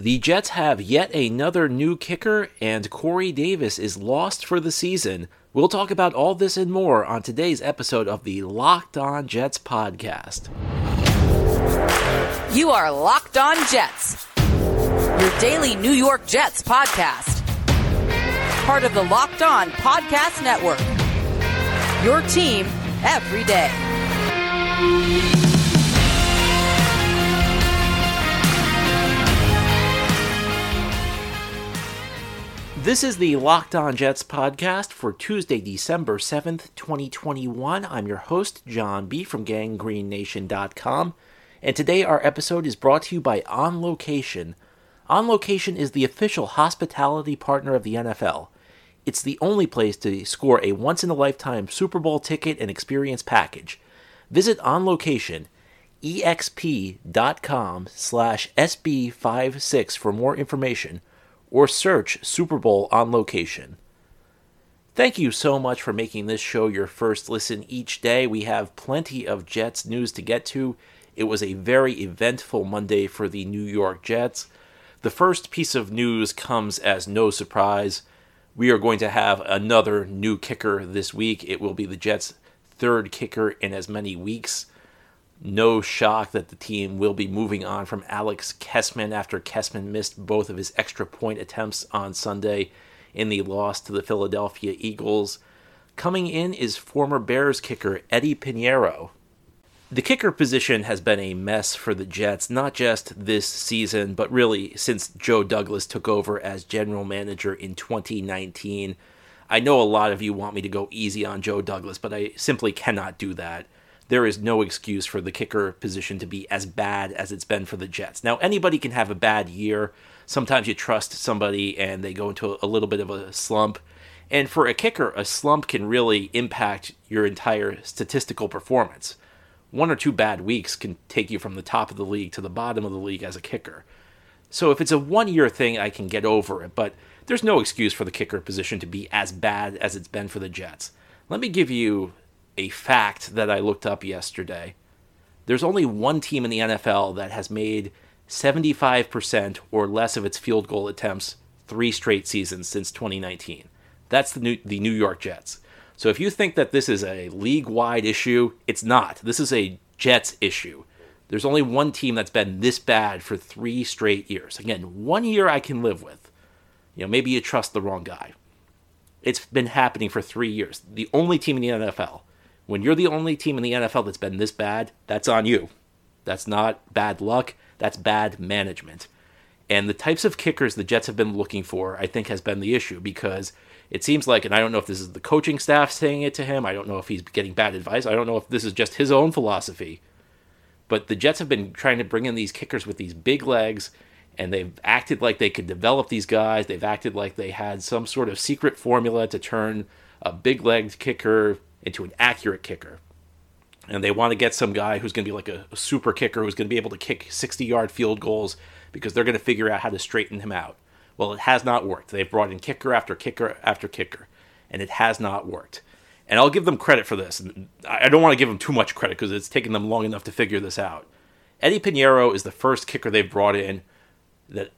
The Jets have yet another new kicker, and Corey Davis is lost for the season. We'll talk about all this and more on today's episode of the Locked On Jets podcast. You are Locked On Jets, your daily New York Jets podcast. Part of the Locked On Podcast Network. Your team every day. This is the Locked On Jets podcast for Tuesday, December 7th, 2021. I'm your host, John B. from GangGreenNation.com, and today our episode is brought to you by On Location. On Location is the official hospitality partner of the NFL. It's the only place to score a once in a lifetime Super Bowl ticket and experience package. Visit On Location, exp.com slash SB56 for more information or search Super Bowl on location. Thank you so much for making this show your first listen each day. We have plenty of Jets news to get to. It was a very eventful Monday for the New York Jets. The first piece of news comes as no surprise. We are going to have another new kicker this week. It will be the Jets' third kicker in as many weeks no shock that the team will be moving on from Alex Kessman after Kessman missed both of his extra point attempts on Sunday in the loss to the Philadelphia Eagles. Coming in is former Bears kicker Eddy Piñeiro. The kicker position has been a mess for the Jets, not just this season, but really since Joe Douglas took over as general manager in 2019. I know a lot of you want me to go easy on Joe Douglas, but I simply cannot do that there is no excuse for the kicker position to be as bad as it's been for the Jets. Now, anybody can have a bad year. Sometimes you trust somebody and they go into a little bit of a slump. And for a kicker, a slump can really impact your entire statistical performance. One or two bad weeks can take you from the top of the league to the bottom of the league as a kicker. So if it's a one year thing, I can get over it, but there's no excuse for the kicker position to be as bad as it's been for the Jets. Let me give you a fact that I looked up yesterday. There's only one team in the NFL that has made 75% or less of its field goal attempts three straight seasons since 2019. That's the New, the New York Jets. So if you think that this is a league wide issue, it's not. This is a Jets issue. There's only one team that's been this bad for three straight years. Again, one year I can live with. You know, maybe you trust the wrong guy. It's been happening for three years. The only team in the NFL when you're the only team in the NFL that's been this bad, that's on you. That's not bad luck, that's bad management. And the types of kickers the Jets have been looking for, I think, has been the issue because it seems like, and I don't know if this is the coaching staff saying it to him, I don't know if he's getting bad advice, I don't know if this is just his own philosophy. But the Jets have been trying to bring in these kickers with these big legs, and they've acted like they could develop these guys. They've acted like they had some sort of secret formula to turn a big legged kicker into an accurate kicker. And they want to get some guy who's going to be like a, a super kicker who's going to be able to kick 60 yard field goals because they're going to figure out how to straighten him out. Well, it has not worked. They've brought in kicker after kicker after kicker, and it has not worked. And I'll give them credit for this. I don't want to give them too much credit because it's taken them long enough to figure this out. Eddy Piñeiro is the first kicker they've brought in that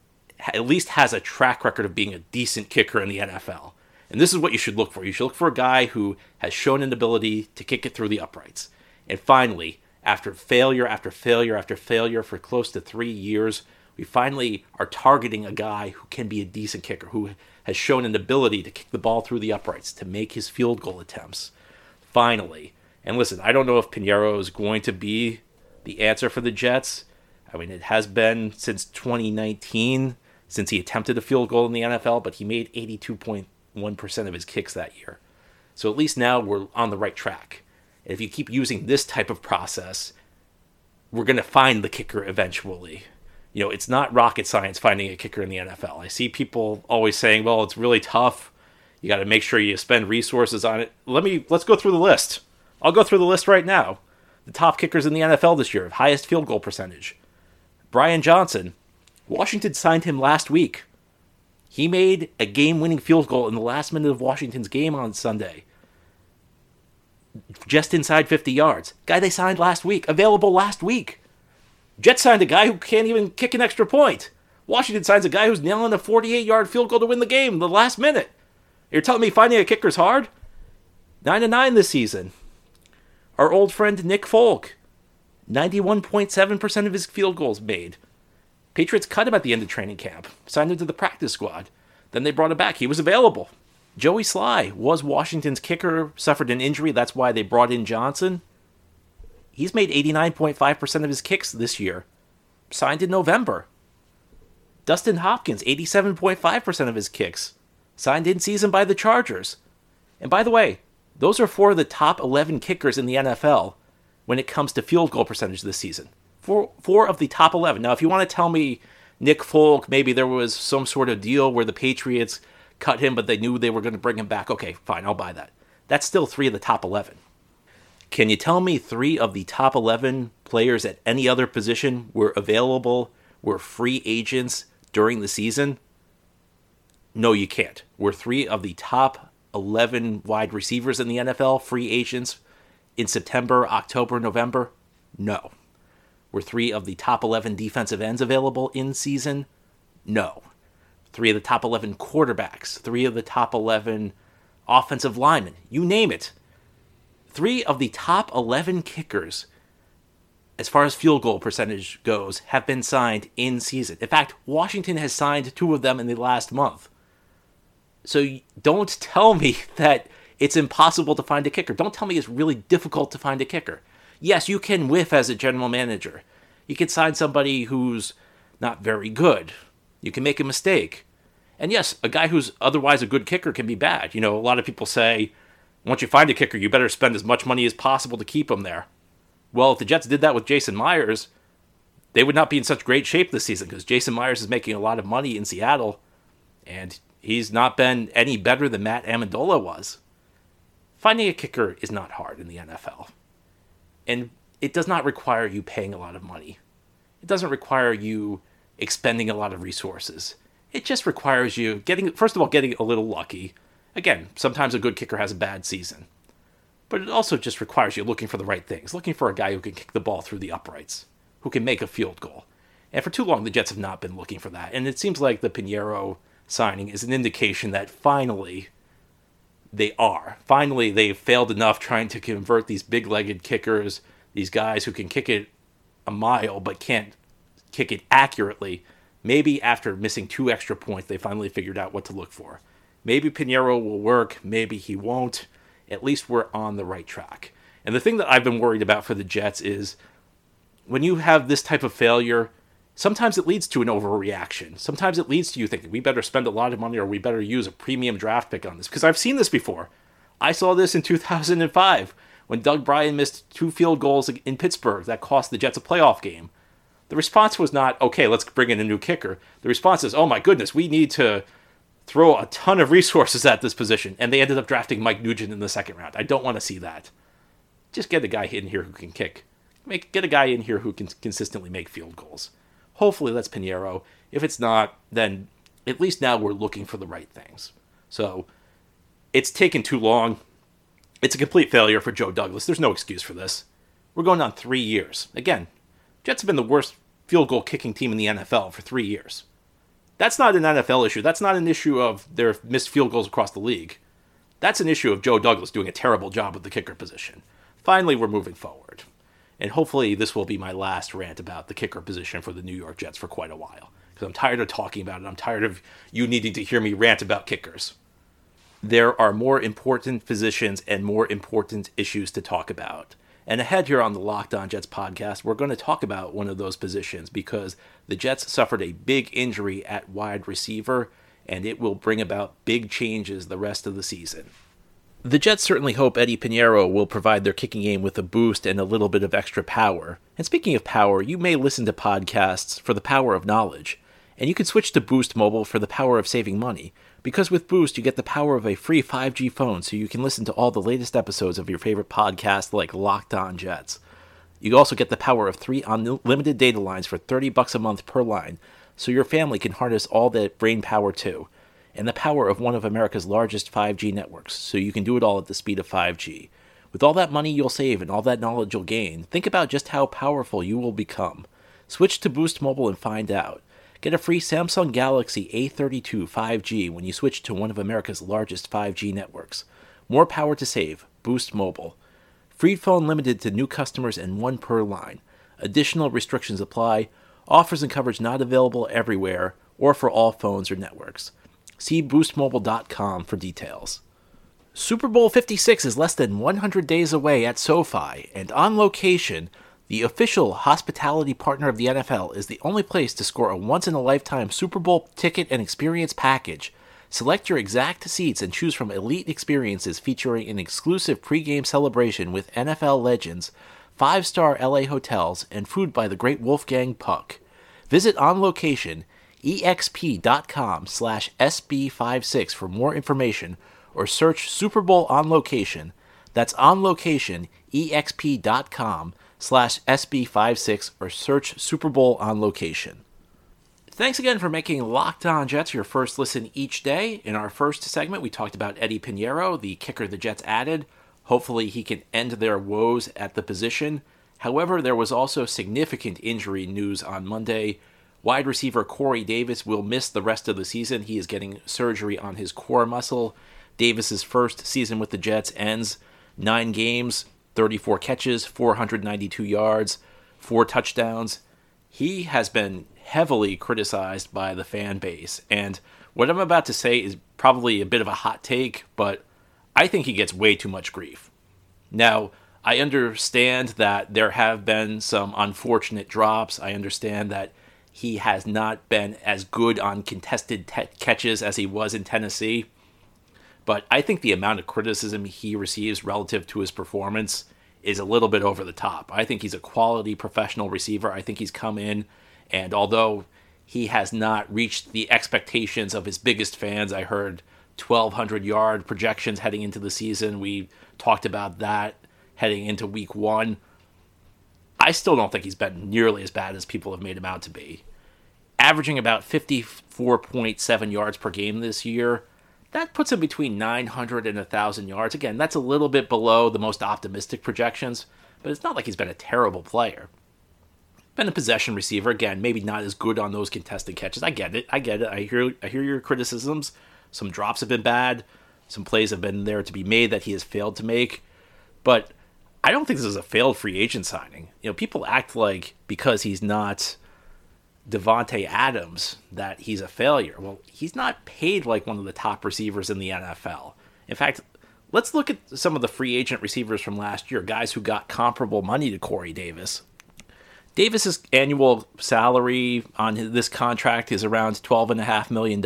at least has a track record of being a decent kicker in the NFL. And this is what you should look for. You should look for a guy who has shown an ability to kick it through the uprights. And finally, after failure after failure after failure for close to three years, we finally are targeting a guy who can be a decent kicker, who has shown an ability to kick the ball through the uprights, to make his field goal attempts. Finally. And listen, I don't know if Piñeiro is going to be the answer for the Jets. I mean, it has been since 2019 since he attempted a field goal in the NFL, but he made 82.3 1% of his kicks that year. So at least now we're on the right track. And if you keep using this type of process, we're going to find the kicker eventually. You know, it's not rocket science finding a kicker in the NFL. I see people always saying, "Well, it's really tough. You got to make sure you spend resources on it." Let me let's go through the list. I'll go through the list right now. The top kickers in the NFL this year, of highest field goal percentage. Brian Johnson. Washington signed him last week. He made a game winning field goal in the last minute of Washington's game on Sunday. Just inside 50 yards. Guy they signed last week, available last week. Jets signed a guy who can't even kick an extra point. Washington signs a guy who's nailing a 48 yard field goal to win the game the last minute. You're telling me finding a kicker's hard? 9 to 9 this season. Our old friend Nick Folk, 91.7% of his field goals made. Patriots cut him at the end of training camp, signed him to the practice squad. Then they brought him back. He was available. Joey Slye was Washington's kicker, suffered an injury. That's why they brought in Johnson. He's made 89.5% of his kicks this year. Signed in November. Dustin Hopkins, 87.5% of his kicks. Signed in season by the Chargers. And by the way, those are four of the top 11 kickers in the NFL when it comes to field goal percentage this season. Four, four of the top 11. Now, if you want to tell me Nick Folk, maybe there was some sort of deal where the Patriots cut him, but they knew they were going to bring him back. Okay, fine, I'll buy that. That's still three of the top 11. Can you tell me three of the top 11 players at any other position were available, were free agents during the season? No, you can't. Were three of the top 11 wide receivers in the NFL free agents in September, October, November? No. Were three of the top 11 defensive ends available in season? No. Three of the top 11 quarterbacks, three of the top 11 offensive linemen, you name it. Three of the top 11 kickers, as far as field goal percentage goes, have been signed in season. In fact, Washington has signed two of them in the last month. So don't tell me that it's impossible to find a kicker. Don't tell me it's really difficult to find a kicker. Yes, you can whiff as a general manager. You can sign somebody who's not very good. You can make a mistake. And yes, a guy who's otherwise a good kicker can be bad. You know, a lot of people say, once you find a kicker, you better spend as much money as possible to keep him there. Well, if the Jets did that with Jason Myers, they would not be in such great shape this season because Jason Myers is making a lot of money in Seattle, and he's not been any better than Matt Ammendola was. Finding a kicker is not hard in the NFL. And it does not require you paying a lot of money. It doesn't require you expending a lot of resources. It just requires you getting, first of all, getting a little lucky. Again, sometimes a good kicker has a bad season. But it also just requires you looking for the right things, looking for a guy who can kick the ball through the uprights, who can make a field goal. And for too long, the Jets have not been looking for that. And it seems like the Piñeiro signing is an indication that finally they are. Finally, they've failed enough trying to convert these big legged kickers, these guys who can kick it a mile but can't kick it accurately. Maybe after missing two extra points, they finally figured out what to look for. Maybe Piñeiro will work, maybe he won't. At least we're on the right track. And the thing that I've been worried about for the Jets is when you have this type of failure, sometimes it leads to an overreaction. Sometimes it leads to you thinking we better spend a lot of money or we better use a premium draft pick on this because I've seen this before. I saw this in 2005 when Doug Brien missed two field goals in Pittsburgh that cost the Jets a playoff game. The response was not, okay, let's bring in a new kicker. The response is, oh my goodness, we need to throw a ton of resources at this position. And they ended up drafting Mike Nugent in the second round. I don't want to see that. Just get a guy in here who can kick. Make, get a guy in here who can consistently make field goals. Hopefully that's Piñeiro. If it's not, then at least now we're looking for the right things. So it's taken too long. It's a complete failure for Joe Douglas. There's no excuse for this. We're going on three years. Again, Jets have been the worst field goal kicking team in the NFL for three years. That's not an NFL issue. That's not an issue of their missed field goals across the league. That's an issue of Joe Douglas doing a terrible job with the kicker position. Finally, we're moving forward. And hopefully, this will be my last rant about the kicker position for the New York Jets for quite a while. Because I'm tired of talking about it. I'm tired of you needing to hear me rant about kickers. There are more important positions and more important issues to talk about. And ahead here on the Locked On Jets podcast, we're going to talk about one of those positions because the Jets suffered a big injury at wide receiver, and it will bring about big changes the rest of the season. The Jets certainly hope Eddy Piñeiro will provide their kicking game with a boost and a little bit of extra power. And speaking of power, you may listen to podcasts for the power of knowledge, and you can switch to Boost Mobile for the power of saving money. Because with Boost, you get the power of a free 5G phone so you can listen to all the latest episodes of your favorite podcast like Locked On Jets. You also get the power of three unlimited data lines for 30 bucks a month per line so your family can harness all that brain power too. And the power of one of America's largest 5G networks so you can do it all at the speed of 5G. With all that money you'll save and all that knowledge you'll gain, think about just how powerful you will become. Switch to Boost Mobile and find out. Get a free Samsung Galaxy A32 5G when you switch to one of America's largest 5G networks. More power to save. Boost Mobile. Free phone limited to new customers and one per line. Additional restrictions apply. Offers and coverage not available everywhere or for all phones or networks. See boostmobile.com for details. Super Bowl 56 is less than 100 days away at SoFi, and on location, the official hospitality partner of the NFL is the only place to score a once in a lifetime Super Bowl ticket and experience package. Select your exact seats and choose from elite experiences featuring an exclusive pregame celebration with NFL legends, five star LA hotels, and food by the great Wolfgang Puck. Visit on location exp.com slash sb56 for more information or search Super Bowl on location. That's on location exp.com slash sb56 or search Super Bowl on location. Thanks again for making Locked On Jets your first listen each day. In our first segment, we talked about Eddy Piñeiro, the kicker the Jets added. Hopefully, he can end their woes at the position. However, there was also significant injury news on Monday. Wide receiver Corey Davis will miss the rest of the season. He is getting surgery on his core muscle. Davis's first season with the Jets ends nine games, 34 catches, 492 yards, four touchdowns. He has been heavily criticized by the fan base. And what I'm about to say is probably a bit of a hot take, but I think he gets way too much grief. Now, I understand that there have been some unfortunate drops. I understand that he has not been as good on contested te- catches as he was in Tennessee. But I think the amount of criticism he receives relative to his performance is a little bit over the top. I think he's a quality professional receiver. I think he's come in, and although he has not reached the expectations of his biggest fans, I heard 1,200 yard projections heading into the season. We talked about that heading into week one. I still don't think he's been nearly as bad as people have made him out to be. Averaging about 54.7 yards per game this year, that puts him between 900 and 1,000 yards. Again, that's a little bit below the most optimistic projections, but it's not like he's been a terrible player. Been a possession receiver, again, maybe not as good on those contested catches. I get it. I get it. I hear I hear your criticisms. Some drops have been bad. Some plays have been there to be made that he has failed to make. But I don't think this is a failed free agent signing. You know, people act like because he's not Davante Adams that he's a failure. Well, he's not paid like one of the top receivers in the NFL. In fact, let's look at some of the free agent receivers from last year, guys who got comparable money to Corey Davis. Davis's annual salary on this contract is around $12.5 million.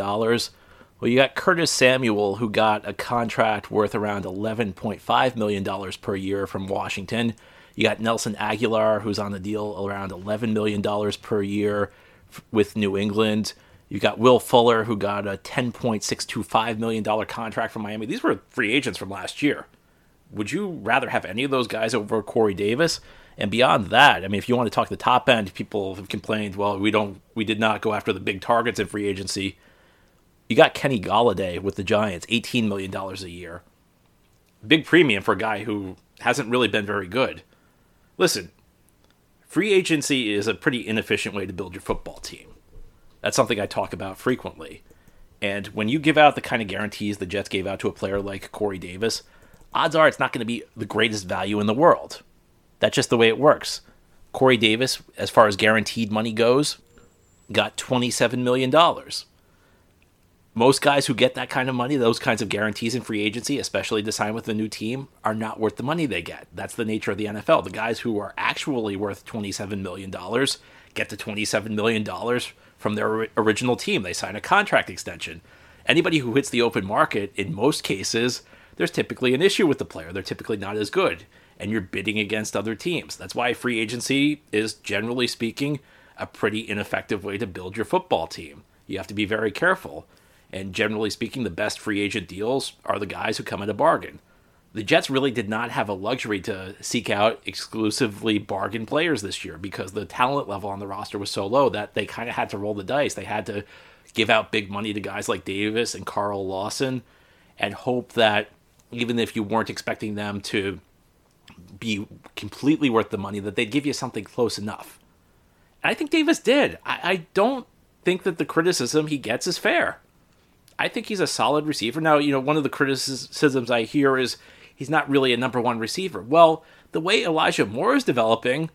Well, you got Curtis Samuel, who got a contract worth around $11.5 million per year from Washington. You got Nelson Agholor, who's on the deal around $11 million per year with New England. You got Will Fuller, who got a $10.625 million contract from Miami. These were free agents from last year. Would you rather have any of those guys over Corey Davis? And beyond that, I mean, if you want to talk the top end, people have complained, well, we don't, we did not go after the big targets in free agency. You got Kenny Golladay with the Giants, $18 million a year. Big premium for a guy who hasn't really been very good. Listen, free agency is a pretty inefficient way to build your football team. That's something I talk about frequently. And when you give out the kind of guarantees the Jets gave out to a player like Corey Davis, odds are it's not going to be the greatest value in the world. That's just the way it works. Corey Davis, as far as guaranteed money goes, got $27 million most guys who get that kind of money, those kinds of guarantees in free agency, especially to sign with a new team, are not worth the money they get. That's the nature of the NFL. The guys who are actually worth $27 million get the $27 million from their original team. They sign a contract extension. Anybody who hits the open market, in most cases, there's typically an issue with the player. They're typically not as good, and you're bidding against other teams. That's why free agency is, generally speaking, a pretty ineffective way to build your football team. You have to be very careful and generally speaking, the best free agent deals are the guys who come at a bargain. The Jets really did not have a luxury to seek out exclusively bargain players this year because the talent level on the roster was so low that they kind of had to roll the dice. They had to give out big money to guys like Davis and Carl Lawson and hope that even if you weren't expecting them to be completely worth the money, that they'd give you something close enough. I think Davis did. I, I don't think that the criticism he gets is fair. I think he's a solid receiver. Now, you know, one of the criticisms I hear is he's not really a number one receiver. Well, the way Elijah Moore is developing,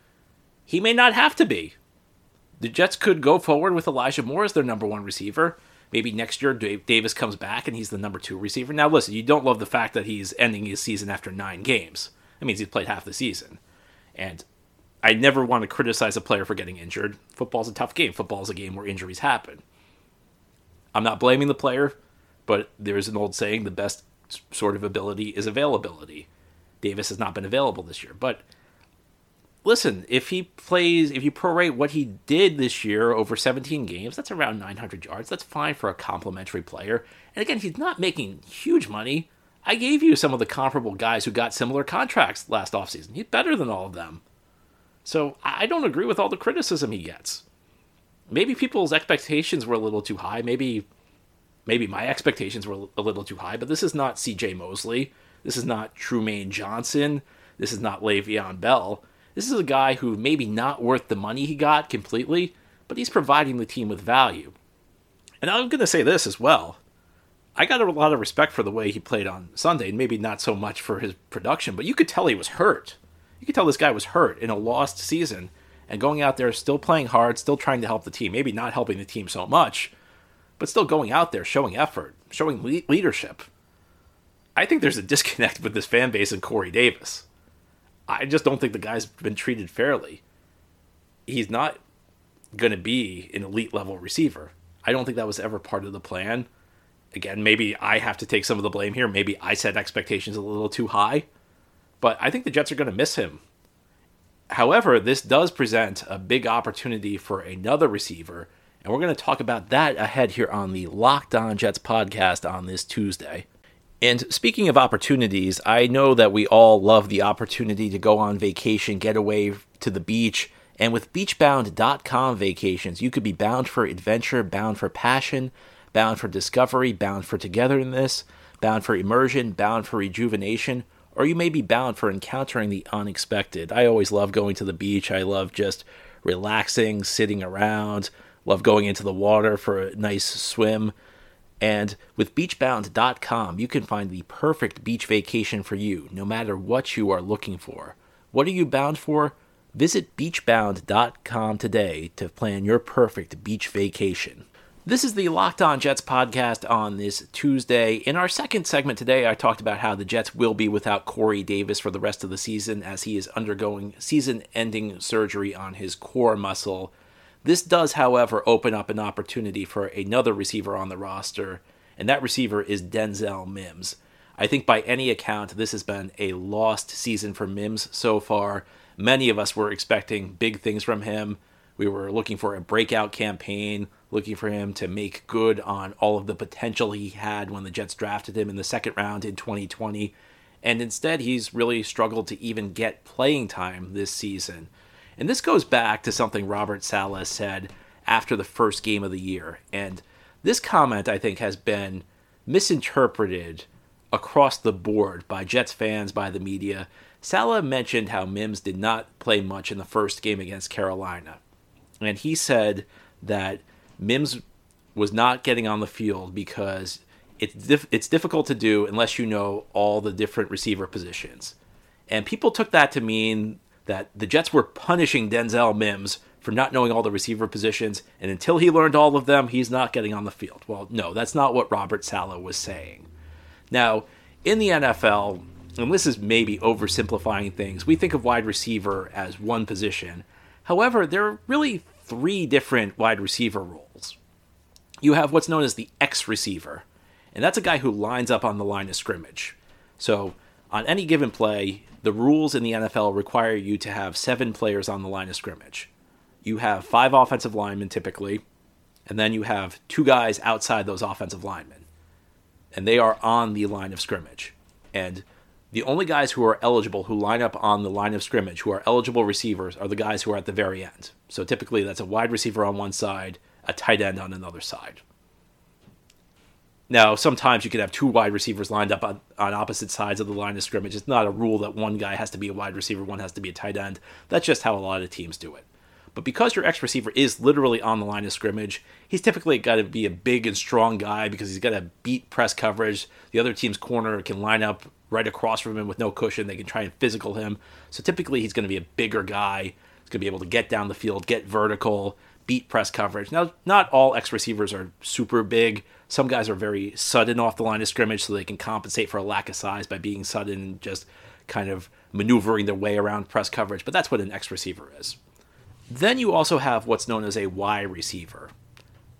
he may not have to be. The Jets could go forward with Elijah Moore as their number one receiver. Maybe next year Dave Davis comes back and he's the number two receiver. Now, listen, you don't love the fact that he's ending his season after nine games. That means he's played half the season. And I never want to criticize a player for getting injured. Football's a tough game. Football's a game where injuries happen. I'm not blaming the player, but there's an old saying the best sort of ability is availability. Davis has not been available this year. But listen, if he plays, if you prorate what he did this year over 17 games, that's around 900 yards. That's fine for a complimentary player. And again, he's not making huge money. I gave you some of the comparable guys who got similar contracts last offseason. He's better than all of them. So I don't agree with all the criticism he gets. Maybe people's expectations were a little too high. Maybe maybe my expectations were a little too high, but this is not CJ Mosley. This is not Trumaine Johnson. This is not Le'Veon Bell. This is a guy who maybe not worth the money he got completely, but he's providing the team with value. And I'm going to say this as well. I got a lot of respect for the way he played on Sunday, and maybe not so much for his production, but you could tell he was hurt. You could tell this guy was hurt in a lost season and going out there still playing hard, still trying to help the team. Maybe not helping the team so much, but still going out there, showing effort, showing le- leadership. I think there's a disconnect with this fan base and Corey Davis. I just don't think the guy's been treated fairly. He's not going to be an elite level receiver. I don't think that was ever part of the plan. Again, maybe I have to take some of the blame here. Maybe I set expectations a little too high. But I think the Jets are going to miss him. However, this does present a big opportunity for another receiver and we're going to talk about that ahead here on the Locked On Jets podcast on this Tuesday. And speaking of opportunities, I know that we all love the opportunity to go on vacation, get away to the beach. And with beachbound.com vacations, you could be bound for adventure, bound for passion, bound for discovery, bound for togetherness, bound for immersion, bound for rejuvenation, or you may be bound for encountering the unexpected. I always love going to the beach. I love just relaxing, sitting around, Love going into the water for a nice swim. And with beachbound.com, you can find the perfect beach vacation for you, no matter what you are looking for. What are you bound for? Visit beachbound.com today to plan your perfect beach vacation. This is the Locked On Jets podcast on this Tuesday. In our second segment today, I talked about how the Jets will be without Corey Davis for the rest of the season as he is undergoing season ending surgery on his core muscle. This does, however, open up an opportunity for another receiver on the roster, and that receiver is Denzel Mims. I think by any account, this has been a lost season for Mims so far. Many of us were expecting big things from him. We were looking for a breakout campaign, looking for him to make good on all of the potential he had when the Jets drafted him in the second round in 2020. And instead, he's really struggled to even get playing time this season. And this goes back to something Robert Saleh said after the first game of the year. And this comment, I think, has been misinterpreted across the board by Jets fans, by the media. Saleh mentioned how Mims did not play much in the first game against Carolina. And he said that Mims was not getting on the field because it's, dif- it's difficult to do unless you know all the different receiver positions. And people took that to mean that the Jets were punishing Denzel Mims for not knowing all the receiver positions, and until he learned all of them, he's not getting on the field. Well, no, that's not what Robert Saleh was saying. Now, in the NFL, and this is maybe oversimplifying things, we think of wide receiver as one position. However, there are really three different wide receiver roles. You have what's known as the X receiver, and that's a guy who lines up on the line of scrimmage. So, on any given play, the rules in the NFL require you to have seven players on the line of scrimmage. You have five offensive linemen typically, and then you have two guys outside those offensive linemen. And they are on the line of scrimmage. And the only guys who are eligible who line up on the line of scrimmage, who are eligible receivers, are the guys who are at the very end. So typically that's a wide receiver on one side, a tight end on another side. Now, sometimes you could have two wide receivers lined up on, on opposite sides of the line of scrimmage. It's not a rule that one guy has to be a wide receiver, one has to be a tight end. That's just how a lot of teams do it. But because your X receiver is literally on the line of scrimmage, he's typically got to be a big and strong guy because he's got to beat press coverage. The other team's corner can line up right across from him with no cushion. They can try and physical him. So typically he's going to be a bigger guy. He's going to be able to get down the field, get vertical, beat press coverage. Now, not all X receivers are super big. Some guys are very sudden off the line of scrimmage, so they can compensate for a lack of size by being sudden and just kind of maneuvering their way around press coverage. But that's what an X receiver is. Then you also have what's known as a Y receiver.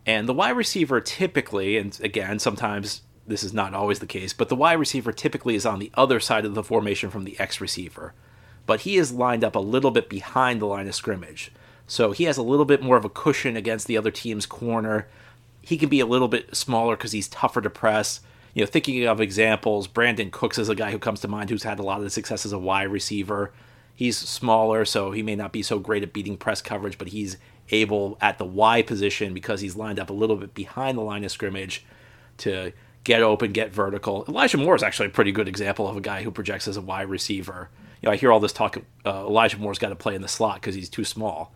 And the Y receiver typically, and again, sometimes this is not always the case, but the Y receiver typically is on the other side of the formation from the X receiver. But he is lined up a little bit behind the line of scrimmage. So he has a little bit more of a cushion against the other team's corner. He can be a little bit smaller because he's tougher to press. You know, thinking of examples, Brandin Cooks is a guy who comes to mind who's had a lot of success as a Y receiver. He's smaller, so he may not be so great at beating press coverage, but he's able at the Y position because he's lined up a little bit behind the line of scrimmage to get open, get vertical. Elijah Moore is actually a pretty good example of a guy who projects as a wide receiver. You know, I hear all this talk. Uh, Elijah Moore's got to play in the slot because he's too small.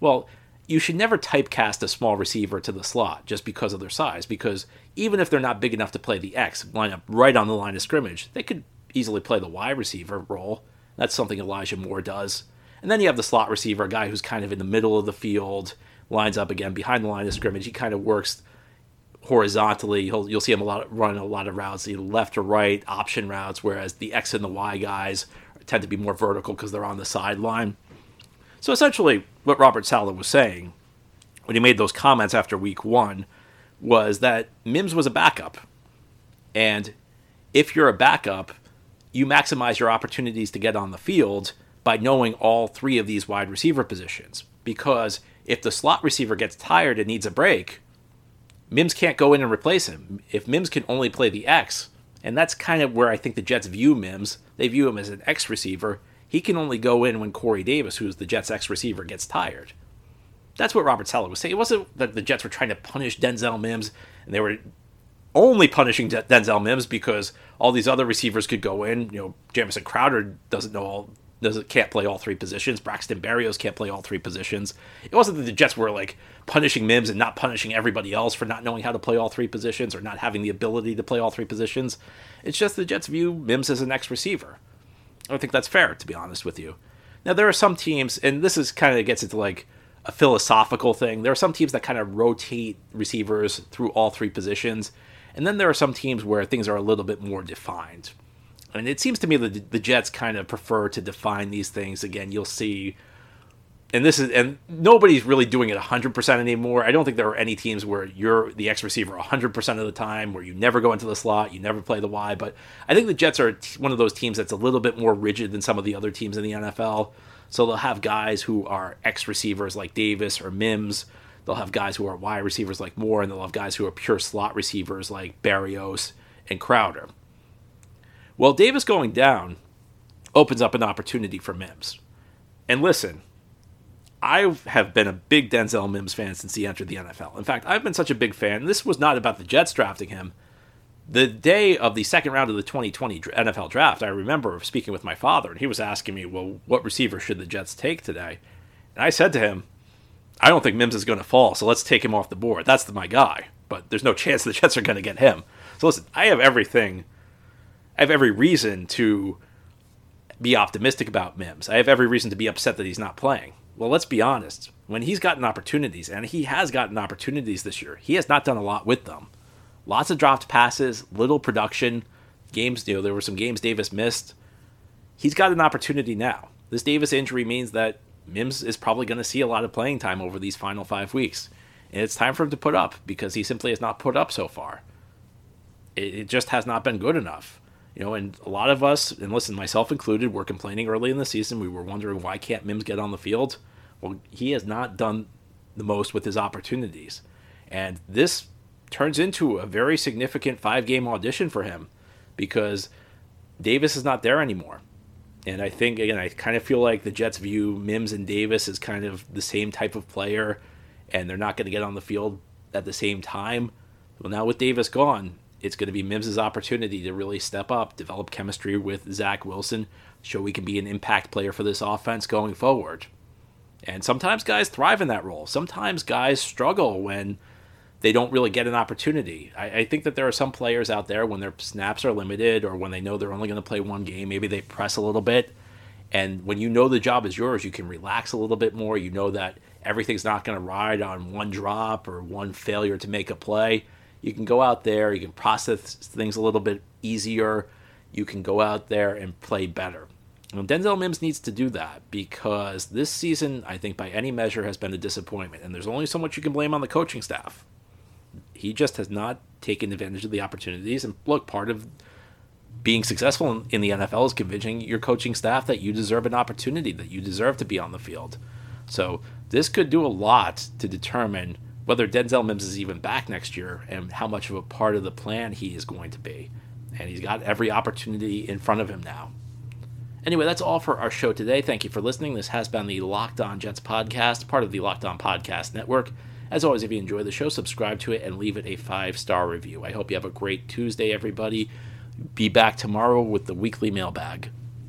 Well, you should never typecast a small receiver to the slot just because of their size, because even if they're not big enough to play the X, line up right on the line of scrimmage, they could easily play the Y receiver role. That's something Elijah Moore does. And then you have the slot receiver, a guy who's kind of in the middle of the field, lines up again behind the line of scrimmage. He kind of works horizontally. He'll, you'll see him a lot run a lot of routes, either left or right option routes, whereas the X and the Y guys tend to be more vertical because they're on the sideline. So essentially, what Robert Saleh was saying when he made those comments after week one was that Mims was a backup. And if you're a backup, you maximize your opportunities to get on the field by knowing all three of these wide receiver positions. Because if the slot receiver gets tired and needs a break, Mims can't go in and replace him. If Mims can only play the X, and that's kind of where I think the Jets view Mims, they view him as an X receiver. He can only go in when Corey Davis, who's the Jets' X receiver, gets tired. That's what Robert Saleh was saying. It wasn't that the Jets were trying to punish Denzel Mims and they were only punishing Denzel Mims because all these other receivers could go in. You know, Jamison Crowder doesn't know all doesn't can't play all three positions. Braxton Berrios can't play all three positions. It wasn't that the Jets were like punishing Mims and not punishing everybody else for not knowing how to play all three positions or not having the ability to play all three positions. It's just the Jets view Mims as an X receiver. I think that's fair, to be honest with you. Now there are some teams, and this is kind of gets into like a philosophical thing. There are some teams that kind of rotate receivers through all three positions and then there are some teams where things are a little bit more defined. And it seems to me that the Jets kind of prefer to define these things. Again, you'll see, and this is, and nobody's really doing it 100% anymore. I don't think there are any teams where you're the X receiver 100% of the time, where you never go into the slot, you never play the Y. But I think the Jets are one of those teams that's a little bit more rigid than some of the other teams in the NFL. So they'll have guys who are X receivers like Davis or Mims They'll have guys who are Y receivers like Moore, and they'll have guys who are pure slot receivers like Berrios and Crowder. Well, Davis going down opens up an opportunity for Mims. And listen, I have been a big Denzel Mims fan since he entered the NFL. In fact, I've been such a big fan. This was not about the Jets drafting him. The day of the second round of the 2020 NFL draft, I remember speaking with my father, and he was asking me, Well, what receiver should the Jets take today? And I said to him, I don't think Mims is going to fall, so let's take him off the board. That's my guy. But there's no chance the Jets are going to get him. So listen, I have everything. I have every reason to be optimistic about Mims. I have every reason to be upset that he's not playing. Well, let's be honest. When he's gotten opportunities, and he has gotten opportunities this year, he has not done a lot with them. Lots of dropped passes, little production. Games, you know, there were some games Davis missed. He's got an opportunity now. This Davis injury means that Mims is probably going to see a lot of playing time over these final five weeks. And it's time for him to put up because he simply has not put up so far. It, it just has not been good enough. You know, and a lot of us, and listen, myself included, were complaining early in the season. We were wondering why can't Mims get on the field? Well, he has not done the most with his opportunities. And this turns into a very significant five game audition for him because Davis is not there anymore. And I think again, I kind of feel like the Jets view Mims and Davis as kind of the same type of player, and they're not going to get on the field at the same time. Well, now with Davis gone, it's going to be Mims's opportunity to really step up, develop chemistry with Zach Wilson, show he can be an impact player for this offense going forward. And sometimes guys thrive in that role. Sometimes guys struggle when they don't really get an opportunity. I, I, think that there are some players out there when their snaps are limited or when they know they're only going to play one game, maybe they press a little bit. And when you know the job is yours, you can relax a little bit more. You know that everything's not going to ride on one drop or one failure to make a play. You can go out there, you can process things a little bit easier. You can go out there and play better. And Denzel Mims needs to do that because this season, I think by any measure, has been a disappointment. And there's only so much you can blame on the coaching staff. He just has not taken advantage of the opportunities. And look, part of being successful in the NFL is convincing your coaching staff that you deserve an opportunity, that you deserve to be on the field. So this could do a lot to determine whether Denzel Mims is even back next year and how much of a part of the plan he is going to be. And he's got every opportunity in front of him now. Anyway, that's all for our show today. Thank you for listening. This has been the Locked On Jets podcast, part of the Locked On Podcast Network. As always, if you enjoy the show, subscribe to it and leave it a five star review. I hope you have a great Tuesday, everybody. Be back tomorrow with the weekly mailbag.